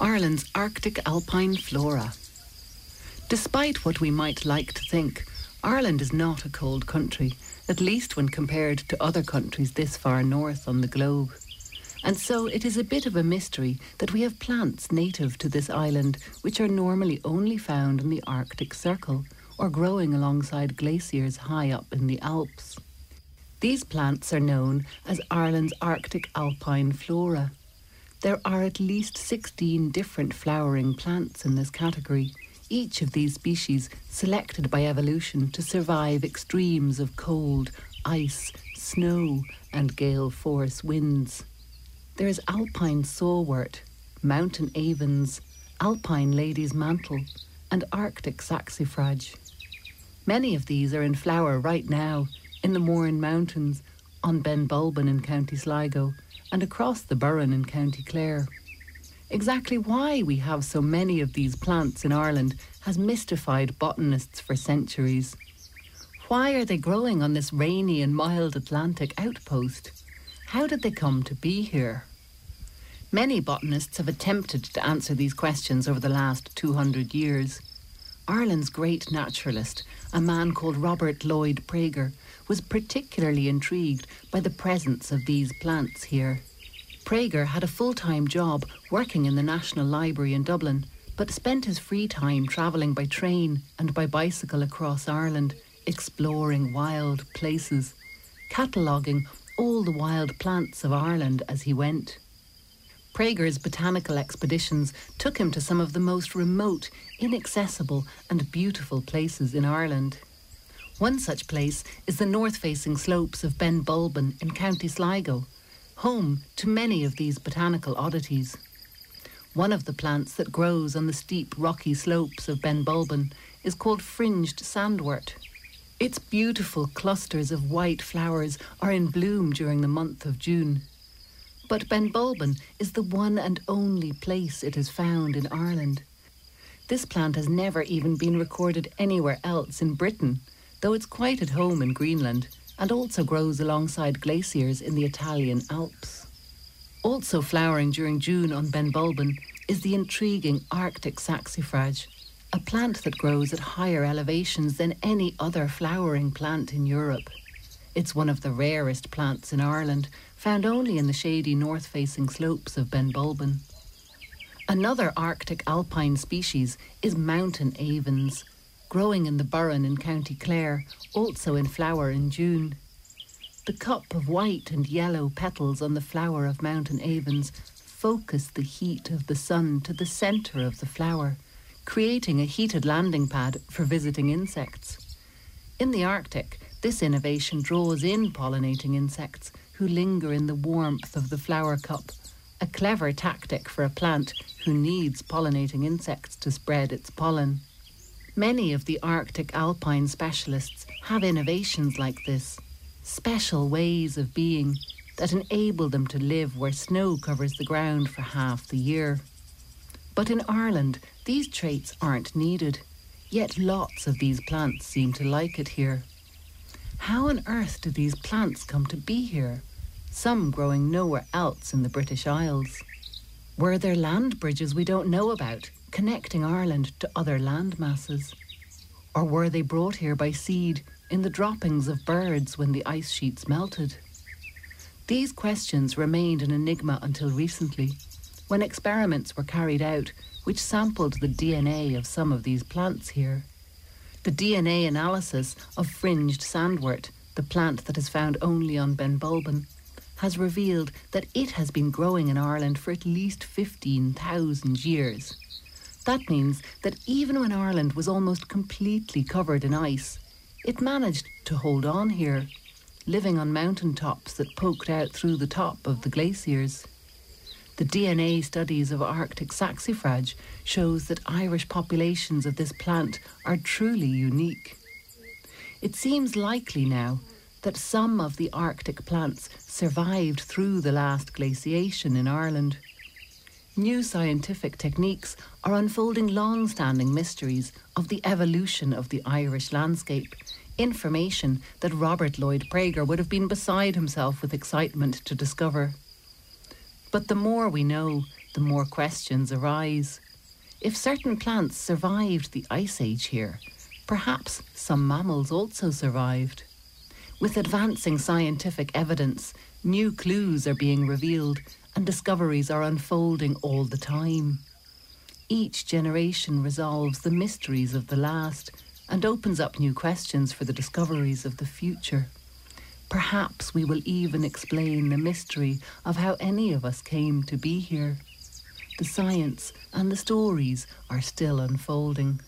Ireland's Arctic alpine flora. Despite what we might like to think, Ireland is not a cold country, at least when compared to other countries this far north on the globe. And so it is a bit of a mystery that we have plants native to this island which are normally only found in the Arctic Circle or growing alongside glaciers high up in the Alps. These plants are known as Ireland's Arctic alpine flora. There are at least 16 different flowering plants in this category, each of these species selected by evolution to survive extremes of cold, ice, snow, and gale force winds. There is alpine sawwort, mountain avens, alpine lady's mantle, and arctic saxifrage. Many of these are in flower right now in the Mourne Mountains, on Ben Bulben in County Sligo, and across the Burren in County Clare. Exactly why we have so many of these plants in Ireland has mystified botanists for centuries. Why are they growing on this rainy and mild Atlantic outpost? How did they come to be here? Many botanists have attempted to answer these questions over the last 200 years. Ireland's great naturalist, a man called Robert Lloyd Praeger, was particularly intrigued by the presence of these plants here. Praeger had a full time job working in the National Library in Dublin, but spent his free time travelling by train and by bicycle across Ireland, exploring wild places, cataloguing all the wild plants of Ireland as he went. Praeger's botanical expeditions took him to some of the most remote, inaccessible, and beautiful places in Ireland. One such place is the north facing slopes of Ben Bulben in County Sligo, home to many of these botanical oddities. One of the plants that grows on the steep rocky slopes of Ben Bulben is called fringed sandwort. Its beautiful clusters of white flowers are in bloom during the month of June. But Ben Bulben is the one and only place it is found in Ireland. This plant has never even been recorded anywhere else in Britain, though it's quite at home in Greenland and also grows alongside glaciers in the Italian Alps. Also flowering during June on Ben Bulben is the intriguing Arctic saxifrage, a plant that grows at higher elevations than any other flowering plant in Europe. It's one of the rarest plants in Ireland, found only in the shady north facing slopes of Ben Bulben. Another Arctic alpine species is mountain avens, growing in the Burren in County Clare, also in flower in June. The cup of white and yellow petals on the flower of mountain avens focus the heat of the sun to the centre of the flower creating a heated landing pad for visiting insects. In the Arctic, this innovation draws in pollinating insects who linger in the warmth of the flower cup, a clever tactic for a plant who needs pollinating insects to spread its pollen. Many of the Arctic alpine specialists have innovations like this, special ways of being that enable them to live where snow covers the ground for half the year. But in Ireland, these traits aren't needed, yet lots of these plants seem to like it here. How on earth did these plants come to be here, some growing nowhere else in the British Isles? Were there land bridges we don't know about, connecting Ireland to other land masses? Or were they brought here by seed in the droppings of birds when the ice sheets melted? These questions remained an enigma until recently when experiments were carried out which sampled the DNA of some of these plants here. The DNA analysis of fringed sandwort, the plant that is found only on Ben Bulben, has revealed that it has been growing in Ireland for at least 15,000 years. That means that even when Ireland was almost completely covered in ice, it managed to hold on here, living on mountain tops that poked out through the top of the glaciers. The DNA studies of Arctic saxifrage shows that Irish populations of this plant are truly unique. It seems likely now that some of the Arctic plants survived through the last glaciation in Ireland. New scientific techniques are unfolding long standing mysteries of the evolution of the Irish landscape, information that Robert Lloyd Praeger would have been beside himself with excitement to discover. But the more we know, the more questions arise. If certain plants survived the ice age here, perhaps some mammals also survived. With advancing scientific evidence, new clues are being revealed and discoveries are unfolding all the time. Each generation resolves the mysteries of the last and opens up new questions for the discoveries of the future. Perhaps we will even explain the mystery of how any of us came to be here. The science and the stories are still unfolding.